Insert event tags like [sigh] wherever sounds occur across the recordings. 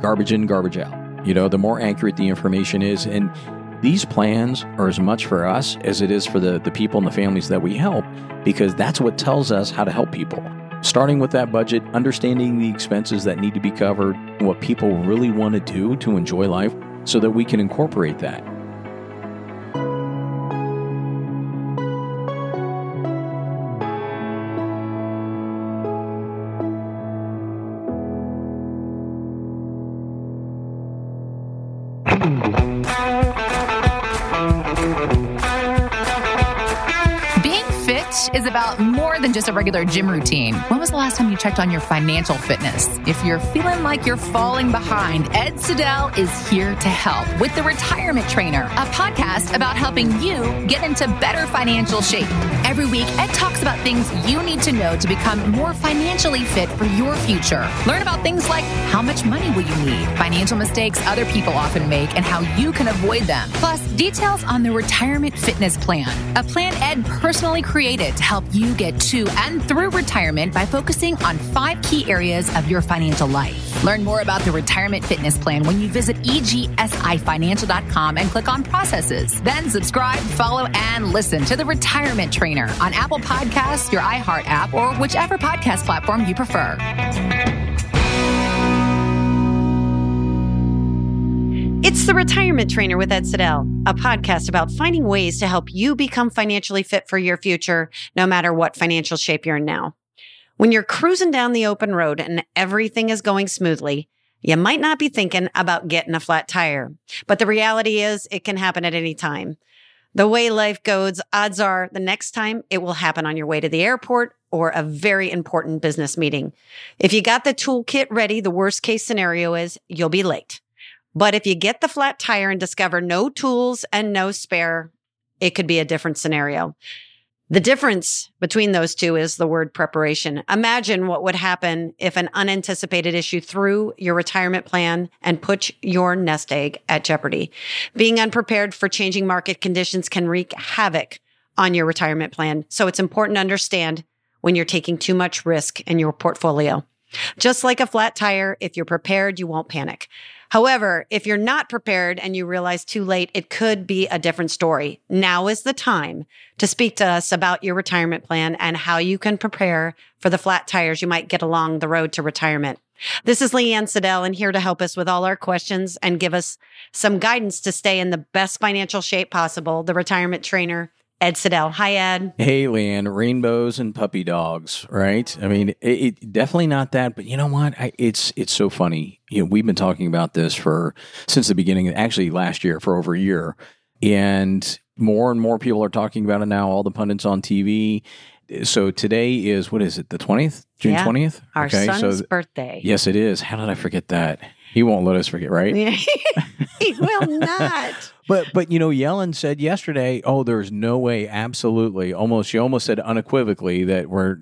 garbage in, garbage out. You know, the more accurate the information is. And these plans are as much for us as it is for the, the people and the families that we help because that's what tells us how to help people. Starting with that budget, understanding the expenses that need to be covered, what people really want to do to enjoy life so that we can incorporate that. Just a regular gym routine. When was the last time you checked on your financial fitness? If you're feeling like you're falling behind, Ed Siddell is here to help with The Retirement Trainer, a podcast about helping you get into better financial shape. Every week, Ed talks about things you need to know to become more financially fit for your future. Learn about things like how much money will you need, financial mistakes other people often make, and how you can avoid them. Plus, details on the Retirement Fitness Plan, a plan Ed personally created to help you get to and through retirement by focusing on five key areas of your financial life. Learn more about the retirement fitness plan when you visit egsifinancial.com and click on processes. Then subscribe, follow, and listen to the Retirement Trainer on Apple Podcasts, your iHeart app, or whichever podcast platform you prefer. It's the Retirement Trainer with Ed Siddell, a podcast about finding ways to help you become financially fit for your future, no matter what financial shape you're in now. When you're cruising down the open road and everything is going smoothly, you might not be thinking about getting a flat tire. But the reality is, it can happen at any time. The way life goes, odds are the next time it will happen on your way to the airport or a very important business meeting. If you got the toolkit ready, the worst case scenario is you'll be late. But if you get the flat tire and discover no tools and no spare, it could be a different scenario. The difference between those two is the word preparation. Imagine what would happen if an unanticipated issue threw your retirement plan and put your nest egg at jeopardy. Being unprepared for changing market conditions can wreak havoc on your retirement plan. So it's important to understand when you're taking too much risk in your portfolio. Just like a flat tire, if you're prepared, you won't panic. However, if you're not prepared and you realize too late, it could be a different story. Now is the time to speak to us about your retirement plan and how you can prepare for the flat tires you might get along the road to retirement. This is Leanne Siddell and here to help us with all our questions and give us some guidance to stay in the best financial shape possible. The retirement trainer Ed Siddell. Hi, Ed. Hey, Leanne. Rainbows and puppy dogs, right? I mean, it, it definitely not that, but you know what? I, it's it's so funny. You know, we've been talking about this for since the beginning. Actually, last year for over a year, and more and more people are talking about it now. All the pundits on TV. So today is what is it? The twentieth, June twentieth. Yeah, our okay, son's so, birthday. Yes, it is. How did I forget that? He won't let us forget, right? [laughs] he will not. [laughs] but but you know, Yellen said yesterday, "Oh, there's no way, absolutely, almost." She almost said unequivocally that we're,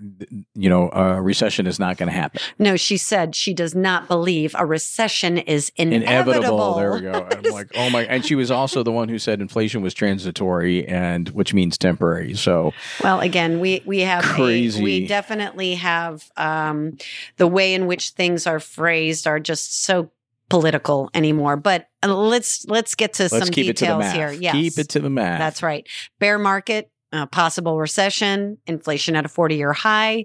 you know, a recession is not going to happen. No, she said she does not believe a recession is inevitable. inevitable. There we go. I'm [laughs] like, oh my! And she was also the one who said inflation was transitory, and which means temporary. So, well, again, we we have crazy. A, we definitely have um, the way in which things are phrased are just so political anymore. But let's let's get to let's some details here. Yes. Keep it to the math. That's right. Bear market, uh, possible recession, inflation at a 40-year high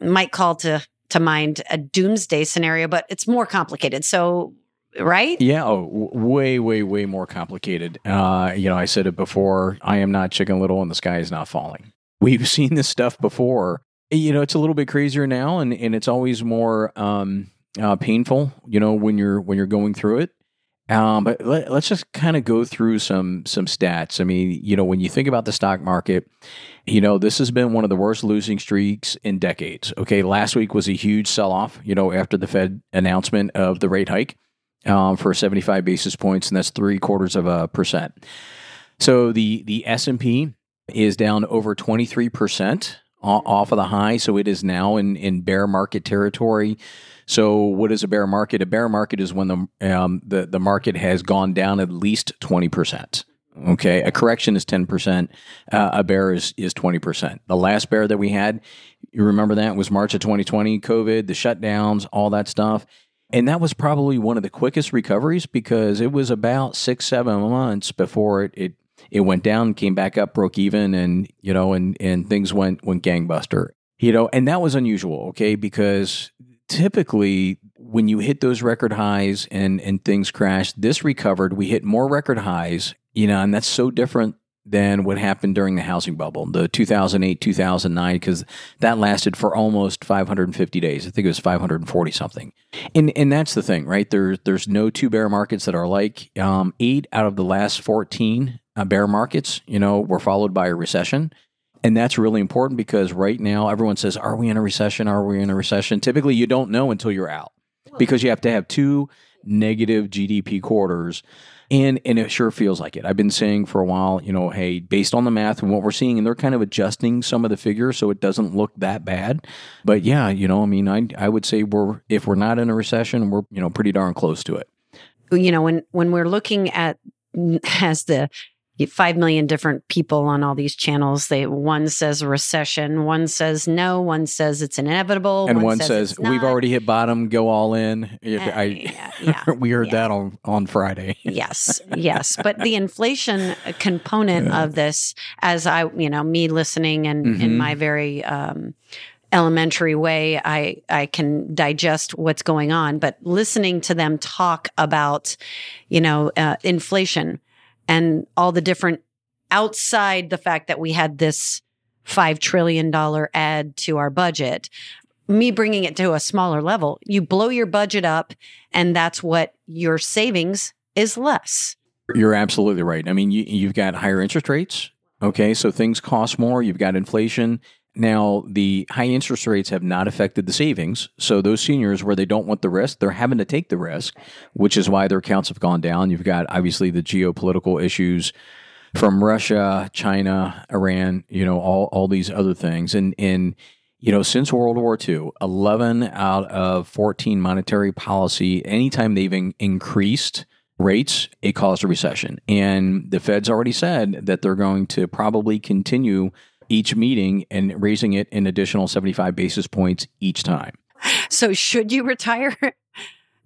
might call to to mind a doomsday scenario, but it's more complicated. So right? Yeah, oh, way, way, way more complicated. Uh, you know, I said it before. I am not Chicken Little, and the sky is not falling. We've [laughs] seen this stuff before. You know, it's a little bit crazier now, and and it's always more. Um, uh, painful, you know, when you're when you're going through it. Um, but let, us just kind of go through some some stats. I mean, you know, when you think about the stock market, you know, this has been one of the worst losing streaks in decades. Okay, last week was a huge sell off. You know, after the Fed announcement of the rate hike um, for 75 basis points, and that's three quarters of a percent. So the the S and P is down over 23 percent off of the high. So it is now in in bear market territory. So, what is a bear market? A bear market is when the um, the the market has gone down at least twenty percent. Okay, a correction is ten percent. Uh, a bear is is twenty percent. The last bear that we had, you remember that was March of 2020, COVID, the shutdowns, all that stuff. And that was probably one of the quickest recoveries because it was about six, seven months before it, it, it went down, came back up, broke even, and you know, and and things went went gangbuster. You know, and that was unusual, okay, because typically when you hit those record highs and and things crash, this recovered. We hit more record highs, you know, and that's so different than what happened during the housing bubble, the 2008, 2009, because that lasted for almost 550 days. I think it was 540 something. And and that's the thing, right? There's there's no two bear markets that are like um, eight out of the last 14 uh, bear markets, you know, were followed by a recession. And that's really important because right now everyone says, Are we in a recession? Are we in a recession? Typically, you don't know until you're out because you have to have two negative GDP quarters. And, and it sure feels like it. I've been saying for a while, you know, hey, based on the math and what we're seeing, and they're kind of adjusting some of the figures so it doesn't look that bad. But yeah, you know, I mean, I, I would say we're, if we're not in a recession, we're, you know, pretty darn close to it. You know, when, when we're looking at [laughs] as the 5 million different people on all these channels. They one says recession, one says no, one says it's inevitable, and one, one says, says we've already hit bottom, go all in. Uh, I, yeah, yeah, [laughs] we heard yeah. that on on Friday. [laughs] yes, yes, but the inflation component yeah. of this, as I, you know, me listening and mm-hmm. in my very um, elementary way i i can digest what's going on but listening to them talk about you know uh, inflation and all the different outside the fact that we had this $5 trillion add to our budget, me bringing it to a smaller level, you blow your budget up, and that's what your savings is less. You're absolutely right. I mean, you, you've got higher interest rates. Okay. So things cost more. You've got inflation. Now, the high interest rates have not affected the savings. So, those seniors where they don't want the risk, they're having to take the risk, which is why their accounts have gone down. You've got obviously the geopolitical issues from Russia, China, Iran, you know, all, all these other things. And, and, you know, since World War II, 11 out of 14 monetary policy, anytime they've in- increased rates, it caused a recession. And the Fed's already said that they're going to probably continue each meeting and raising it an additional 75 basis points each time. So, should you retire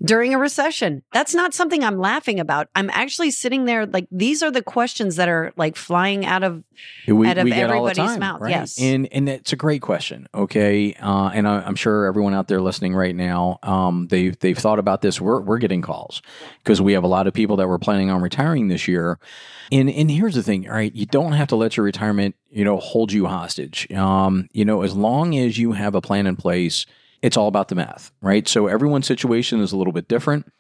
during a recession? That's not something I'm laughing about. I'm actually sitting there like these are the questions that are like flying out of we, out of everybody's time, mouth. Right? Yes, and and it's a great question. Okay, uh, and I, am sure everyone out there listening right now, um, they they've thought about this. We're we're getting calls because we have a lot of people that were planning on retiring this year. And and here's the thing, all right, you don't have to let your retirement, you know, hold you hostage. Um, you know, as long as you have a plan in place, it's all about the math, right? So everyone's situation is a little bit different.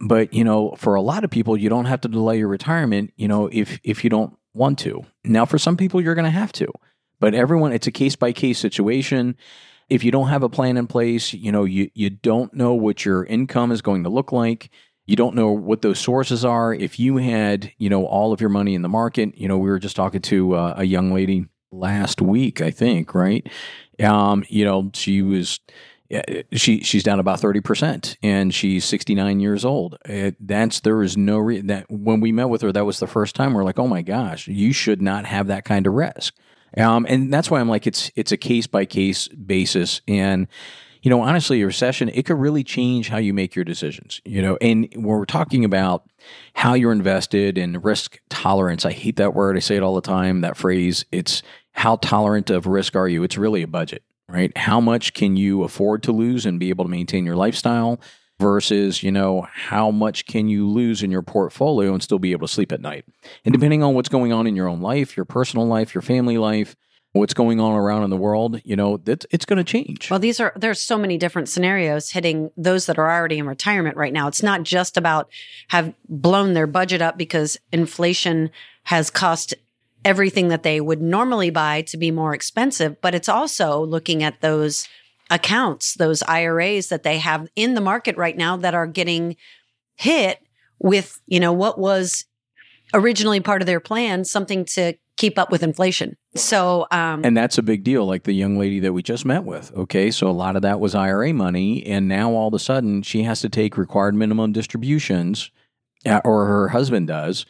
But, you know, for a lot of people, you don't have to delay your retirement, you know, if if you don't want to. Now, for some people, you're going to have to. But everyone, it's a case by case situation. If you don't have a plan in place, you know, you you don't know what your income is going to look like you don't know what those sources are. If you had, you know, all of your money in the market, you know, we were just talking to uh, a young lady last week, I think, right? Um, you know, she was she she's down about 30% and she's 69 years old. It, that's there is no re- that when we met with her that was the first time we're like, "Oh my gosh, you should not have that kind of risk." Um, and that's why I'm like it's it's a case by case basis and you know, honestly, a recession, it could really change how you make your decisions, you know, and when we're talking about how you're invested and risk tolerance, I hate that word. I say it all the time, that phrase. It's how tolerant of risk are you? It's really a budget, right? How much can you afford to lose and be able to maintain your lifestyle versus, you know, how much can you lose in your portfolio and still be able to sleep at night? And depending on what's going on in your own life, your personal life, your family life, what's going on around in the world, you know, that it's going to change. Well, these are there's so many different scenarios hitting those that are already in retirement right now. It's not just about have blown their budget up because inflation has cost everything that they would normally buy to be more expensive, but it's also looking at those accounts, those IRAs that they have in the market right now that are getting hit with, you know, what was originally part of their plan, something to keep up with inflation. So, um, and that's a big deal. Like the young lady that we just met with. Okay, so a lot of that was IRA money, and now all of a sudden she has to take required minimum distributions, uh, or her husband does,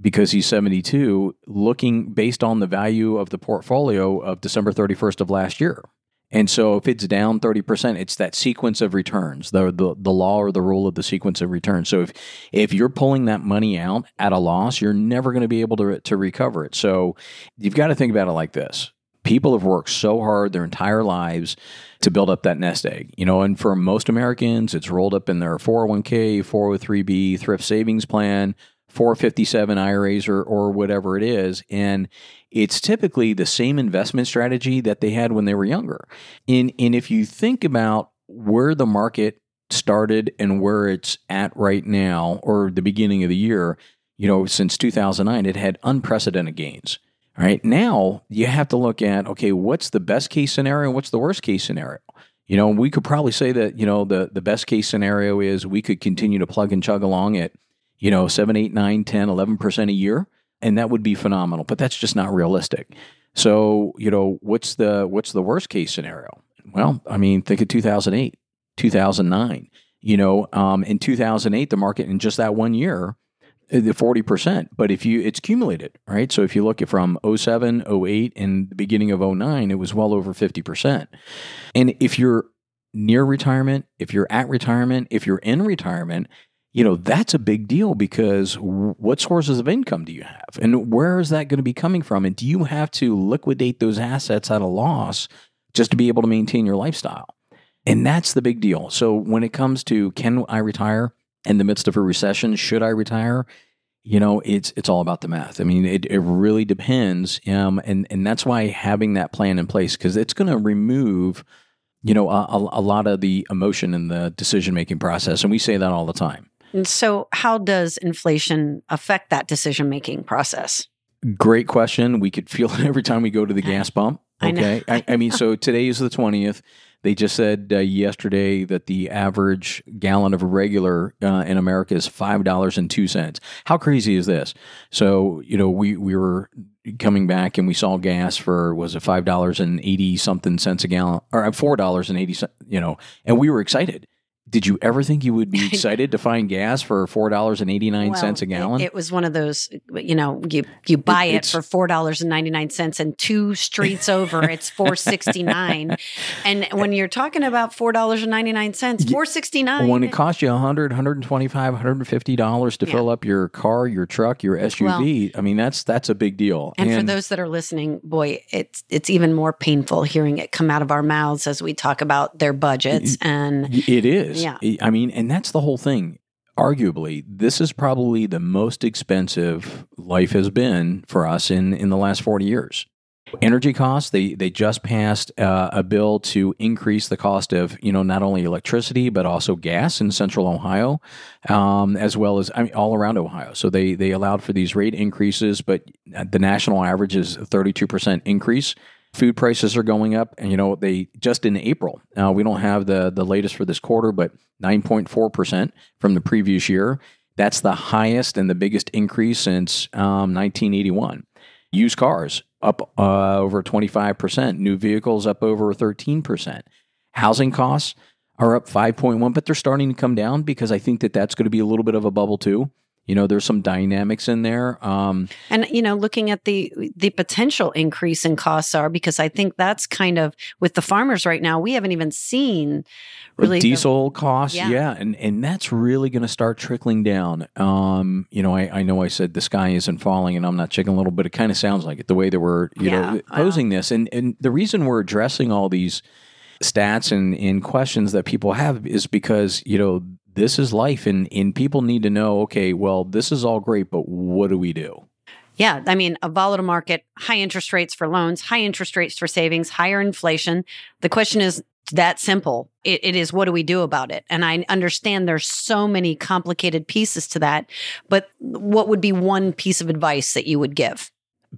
because he's 72, looking based on the value of the portfolio of December 31st of last year. And so if it's down 30%, it's that sequence of returns, the, the, the law or the rule of the sequence of returns. So if, if you're pulling that money out at a loss, you're never going to be able to, to recover it. So you've got to think about it like this. People have worked so hard their entire lives to build up that nest egg, you know, and for most Americans, it's rolled up in their 401k, 403b, thrift savings plan, 457 IRAs or, or whatever it is. And it's typically the same investment strategy that they had when they were younger. And, and if you think about where the market started and where it's at right now, or the beginning of the year, you know, since 2009, it had unprecedented gains. Right now, you have to look at okay, what's the best case scenario what's the worst case scenario? You know, we could probably say that, you know, the, the best case scenario is we could continue to plug and chug along at, you know, 7, 8, 9, 10, 11% a year and that would be phenomenal. But that's just not realistic. So you know what's the what's the worst case scenario? Well, I mean, think of 2008, 2009. You know, um, in 2008, the market in just that one year, uh, the 40%. But if you, it's cumulated, right? So if you look at from 07, 08, and the beginning of 09, it was well over 50%. And if you're near retirement, if you're at retirement, if you're in retirement, you know, that's a big deal because what sources of income do you have? And where is that going to be coming from? And do you have to liquidate those assets at a loss just to be able to maintain your lifestyle? And that's the big deal. So when it comes to can I retire in the midst of a recession? Should I retire? You know, it's it's all about the math. I mean, it, it really depends. Um, and, and that's why having that plan in place, because it's going to remove, you know, a, a lot of the emotion in the decision making process. And we say that all the time and so, how does inflation affect that decision making process? Great question. We could feel it [laughs] every time we go to the gas pump. Okay. I, I, mean, [laughs] so today is the 20th. They just said uh, yesterday that the average gallon of regular uh, in America is $5.02. How crazy is this? So, you know, we, we were coming back and we saw gas for, was it $5.80 something cents a gallon or $4.80, you know, and we were excited did you ever think you would be [laughs] excited to find gas for four dollars and eighty nine cents well, a gallon? It, it, was one of those, you know, you you buy it, it for four dollars and ninety nine cents, and two streets over, it's four sixty nine. [laughs] and when you're talking about four dollars and ninety nine cents, four sixty nine. When it costs you 100 125 150 dollars to yeah. fill up your car, your truck, your SUV, well, I mean that's that's a big deal. And, and for those that are listening, boy, it's it's even more painful hearing it come out of our mouths as we talk about their budgets. And it is. Yeah. I mean, and that's the whole thing. Arguably, this is probably the most expensive life has been for us in, in the last 40 years. Energy costs, they, they just passed uh, a bill to increase the cost of, you know, not only electricity, but also gas in central Ohio, um, as well as I mean, all around Ohio. So they, they allowed for these rate increases, but the national average is a 32% increase food prices are going up and you know they just in april uh, we don't have the the latest for this quarter but 9.4% from the previous year. That's the highest and the biggest increase since um, 1981 used cars up uh, over 25% new vehicles up over 13% housing costs are up 5.1 but they're starting to come down because i think that that's going to be a little bit of a bubble too you know, there's some dynamics in there. Um, and you know, looking at the the potential increase in costs are because I think that's kind of with the farmers right now. We haven't even seen really diesel the, costs, yeah. yeah. and and that's really going to start trickling down. Um, you know, I, I know I said the sky isn't falling, and I'm not chicken a little, but it kind of sounds like it the way that we're you yeah, know posing this, and and the reason we're addressing all these stats and, and questions that people have is because you know this is life and, and people need to know okay well this is all great but what do we do? Yeah i mean a volatile market high interest rates for loans high interest rates for savings higher inflation. The question is that simple. It, it is what do we do about it? And i understand there's so many complicated pieces to that but what would be one piece of advice that you would give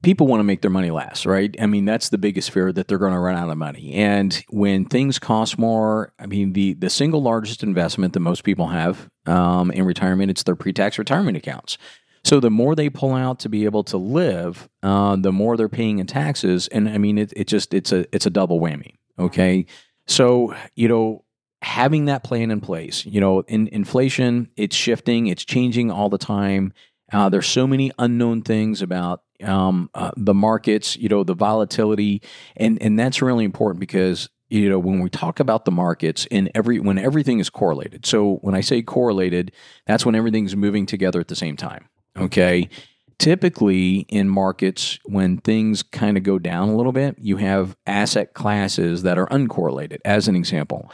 people want to make their money last, right? I mean, that's the biggest fear that they're going to run out of money. And when things cost more, I mean, the the single largest investment that most people have um, in retirement, it's their pre-tax retirement accounts. So the more they pull out to be able to live, uh, the more they're paying in taxes. And I mean, it, it just it's a it's a double whammy. Okay, so you know. Having that plan in place, you know, in inflation, it's shifting, it's changing all the time. Uh, there's so many unknown things about um, uh, the markets, you know, the volatility, and and that's really important because you know, when we talk about the markets and every when everything is correlated. So when I say correlated, that's when everything's moving together at the same time. Okay. Typically in markets, when things kind of go down a little bit, you have asset classes that are uncorrelated. As an example,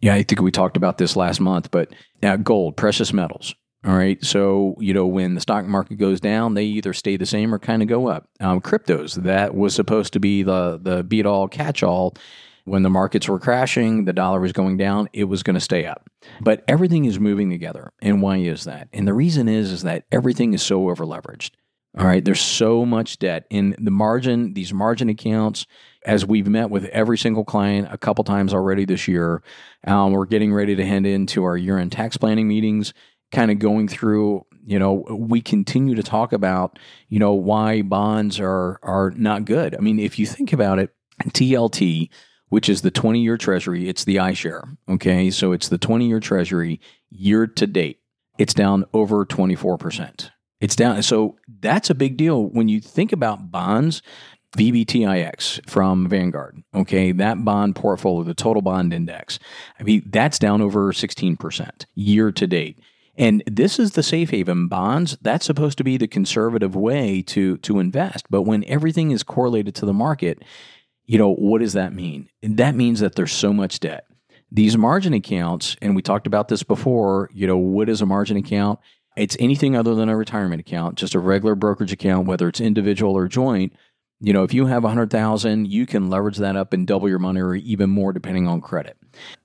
yeah, I think we talked about this last month, but uh, gold, precious metals. All right. So, you know, when the stock market goes down, they either stay the same or kind of go up. Um, cryptos, that was supposed to be the, the beat all catch all. When the markets were crashing, the dollar was going down, it was going to stay up. But everything is moving together. And why is that? And the reason is, is that everything is so over leveraged. All right. There's so much debt in the margin, these margin accounts, as we've met with every single client a couple times already this year. Um, we're getting ready to head into our year end tax planning meetings kind of going through you know we continue to talk about you know why bonds are are not good. I mean if you think about it tlt which is the 20 year treasury it's the iShare okay? So it's the 20 year treasury year to date. It's down over 24% it's down so that's a big deal. When you think about bonds VBTIX from Vanguard. Okay, that bond portfolio, the total bond index, I mean, that's down over 16% year to date. And this is the safe haven bonds. That's supposed to be the conservative way to to invest. But when everything is correlated to the market, you know, what does that mean? That means that there's so much debt. These margin accounts, and we talked about this before, you know, what is a margin account? It's anything other than a retirement account, just a regular brokerage account, whether it's individual or joint you know, if you have hundred thousand, you can leverage that up and double your money or even more depending on credit.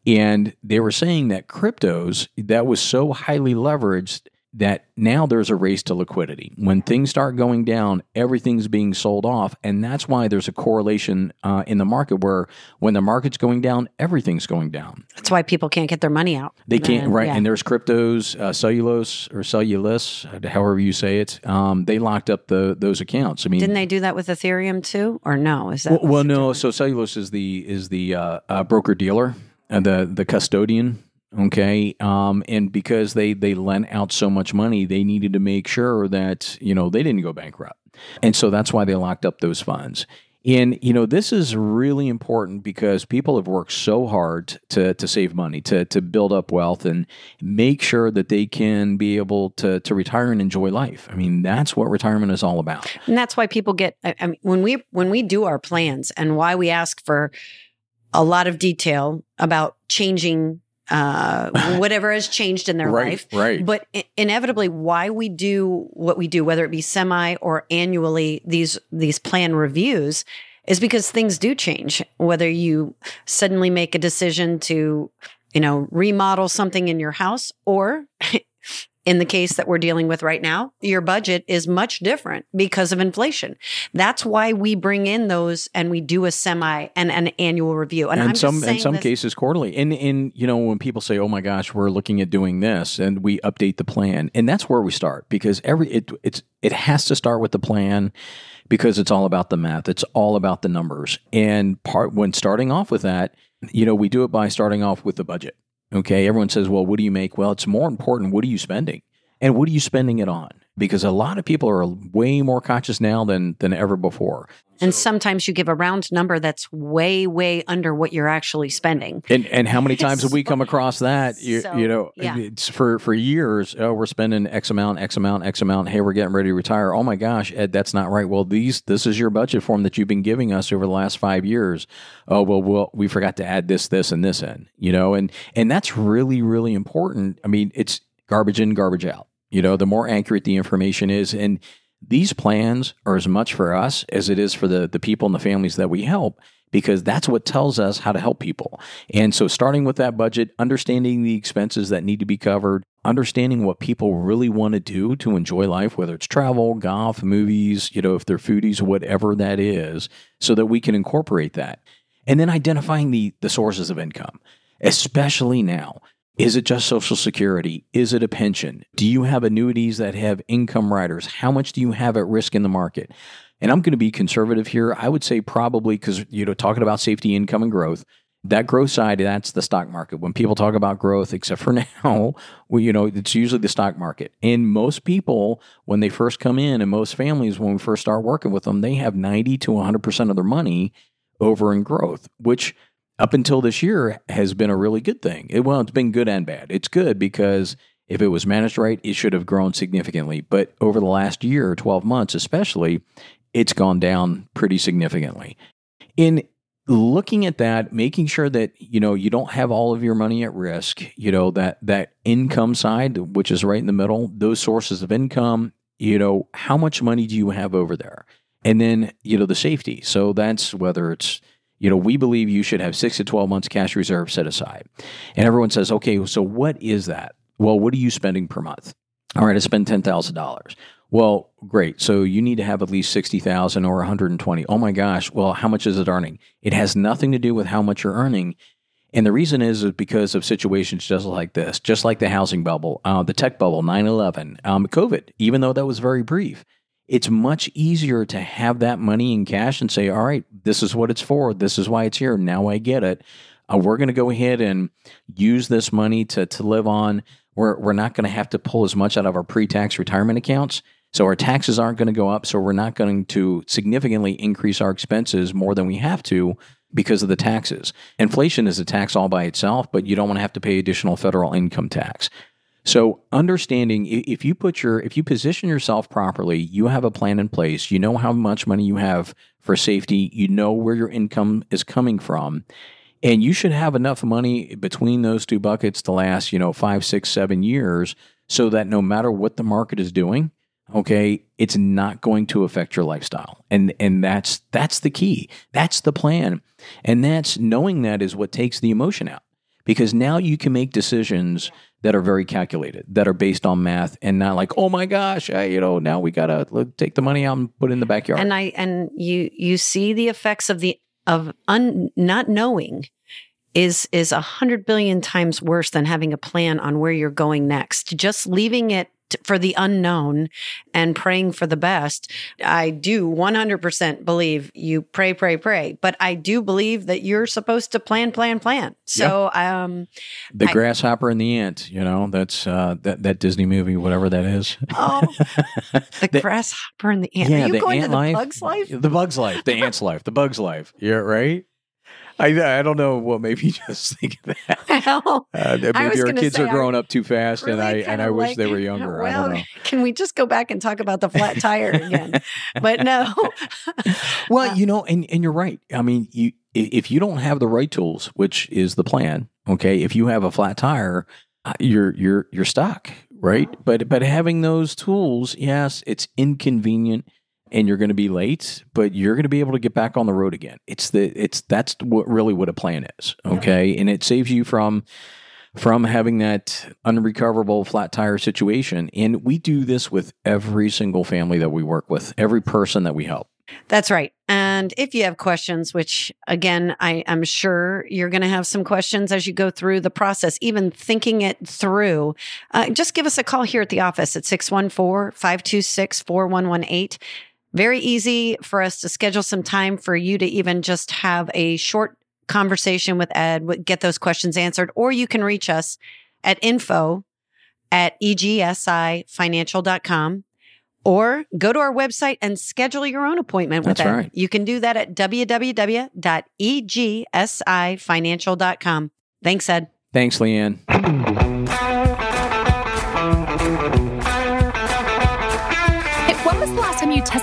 And they were saying that cryptos that was so highly leveraged that now there's a race to liquidity. When things start going down, everything's being sold off. And that's why there's a correlation uh, in the market where when the market's going down, everything's going down. That's why people can't get their money out. They can't, right. Yeah. And there's cryptos, uh, Celsius or Celsius, however you say it. Um, they locked up the those accounts. I mean, didn't they do that with Ethereum too? Or no? Is that well, well no. So Celsius is the is the uh, uh broker dealer, the the custodian okay? Um, and because they they lent out so much money they needed to make sure that you know they didn't go bankrupt. And so that's why they locked up those funds. And you know this is really important because people have worked so hard to to save money to to build up wealth and make sure that they can be able to to retire and enjoy life. I mean that's what retirement is all about. And that's why people get i mean when we when we do our plans and why we ask for a lot of detail about changing uh, [laughs] whatever has changed in their right, life. Right. But inevitably, why we do what we do, whether it be semi or annually, these these plan reviews, is because things do change. Whether you suddenly make a decision to, you know, remodel something in your house, or [laughs] in the case that we're dealing with right now, your budget is much different because of inflation. That's why we bring in those and we do a semi and an annual review. And, and some in some this, cases quarterly. And in you know when people say, "Oh my gosh, we're looking at doing this," and we update the plan, and that's where we start because every it it's it has to start with the plan because it's all about the math. It's all about the numbers. And part when starting off with that, you know, we do it by starting off with the budget. Okay. Everyone says, well, what do you make? Well, it's more important. What are you spending? And what are you spending it on? Because a lot of people are way more conscious now than than ever before. And sometimes you give a round number that's way, way under what you're actually spending. And and how many [laughs] times have we come across that? You, So, you know, yeah. it's for for years. Oh, we're spending X amount, X amount, X amount. Hey, we're getting ready to retire. Oh my gosh, Ed, that's not right. Well, these this is your budget form that you've been giving us over the last five years. Oh well, well, we forgot to add this, this, and this in. You know, and and that's really, really important. I mean, it's garbage in, garbage out. You know, the more accurate the information is, and these plans are as much for us as it is for the the people and the families that we help because that's what tells us how to help people. And so starting with that budget, understanding the expenses that need to be covered, understanding what people really want to do to enjoy life, whether it's travel, golf, movies, you know, if they're foodies, whatever that is, so that we can incorporate that. And then identifying the the sources of income, especially now. Is it just Social Security? Is it a pension? Do you have annuities that have income riders? How much do you have at risk in the market? And I'm going to be conservative here. I would say probably because, you know, talking about safety, income, and growth, that growth side, that's the stock market. When people talk about growth, except for [laughs] now, well, you know, it's usually the stock market. And most people, when they first come in, and most families, when we first start working with them, they have 90 to 100% of their money over in growth, which up until this year has been a really good thing. It, well, it's been good and bad. It's good because if it was managed right, it should have grown significantly. But over the last year, 12 months especially, it's gone down pretty significantly. In looking at that, making sure that you know you don't have all of your money at risk, you know that that income side, which is right in the middle, those sources of income, you know, how much money do you have over there? And then, you know, the safety. So that's whether it's you know, we believe you should have six to 12 months cash reserve set aside. And everyone says, okay, so what is that? Well, what are you spending per month? All right, I spend $10,000. Well, great. So you need to have at least 60,000 or 120. Oh my gosh. Well, how much is it earning? It has nothing to do with how much you're earning. And the reason is, because of situations just like this, just like the housing bubble, uh, the tech bubble, 9 11, um, COVID, even though that was very brief. It's much easier to have that money in cash and say, all right, this is what it's for. This is why it's here. Now I get it. Uh, we're going to go ahead and use this money to, to live on. We're, we're not going to have to pull as much out of our pre tax retirement accounts so our taxes aren't going to go up. So we're not going to significantly increase our expenses more than we have to because of the taxes. Inflation is a tax all by itself, but you don't want to have to pay additional federal income tax. So understanding if you put your if you position yourself properly, you have a plan in place, you know how much money you have for safety, you know where your income is coming from. And you should have enough money between those two buckets to last, you know, five, six, seven years so that no matter what the market is doing, okay it's not going to affect your lifestyle. And and that's that's the key. That's the plan. And that's knowing that is what takes the emotion out. Because now you can make decisions that are very calculated that are based on math and not like oh my gosh I, you know now we gotta uh, take the money out and put it in the backyard. And i and you you see the effects of the of un, not knowing is is a hundred billion times worse than having a plan on where you're going next. Just leaving it for the unknown and praying for the best. I do 100% believe you pray, pray, pray, but I do believe that you're supposed to plan, plan, plan. So, yeah. um, the I, grasshopper and the ant, you know, that's, uh, that, that Disney movie, whatever that is. Oh, [laughs] the, the grasshopper and the ant. Yeah, Are you the going to the life, bug's life? The bug's life, the ant's life, the bug's life. Yeah, right? I I don't know what made me [laughs] just think of that. Well, uh, maybe our kids say, are growing up too fast, really and I and I wish they were younger. Well, I don't know. [laughs] Can we just go back and talk about the flat [laughs] tire again? but no. well, uh, you know, and and you're right. I mean, you if you don't have the right tools, which is the plan, okay. If you have a flat tire, uh, you're you're you're stuck, right? But but having those tools, yes, it's inconvenient and you're going to be late, but you're going to be able to get back on the road again. It's the it's that's what really what a plan is, okay? And it saves you from from having that unrecoverable flat tire situation. And we do this with every single family that we work with, every person that we help. That's right. And if you have questions, which again, I am sure you're going to have some questions as you go through the process, even thinking it through, uh, just give us a call here at the office at 614 526 4118. Very easy for us to schedule some time for you to even just have a short conversation with Ed, get those questions answered, or you can reach us at info at egsifinancial.com or go to our website and schedule your own appointment with That's Ed. Right. You can do that at www.egsifinancial.com. Thanks, Ed. Thanks, Leanne.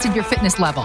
Tested your fitness level,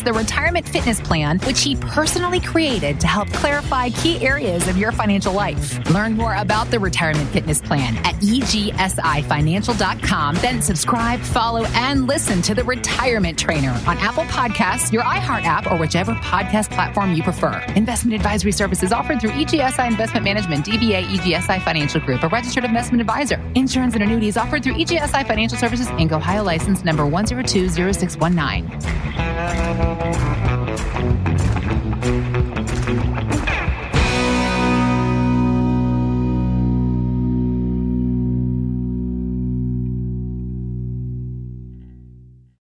the retirement fitness plan, which he personally created to help clarify key areas of your financial life. Learn more about the retirement fitness plan at egsifinancial.com. Then subscribe, follow, and listen to the retirement trainer on Apple Podcasts, your iHeart app, or whichever podcast platform you prefer. Investment advisory services offered through EGSI Investment Management, DBA EGSI Financial Group, a registered investment advisor. Insurance and annuities offered through EGSI Financial Services, Inc. Ohio license number 1020619 nine.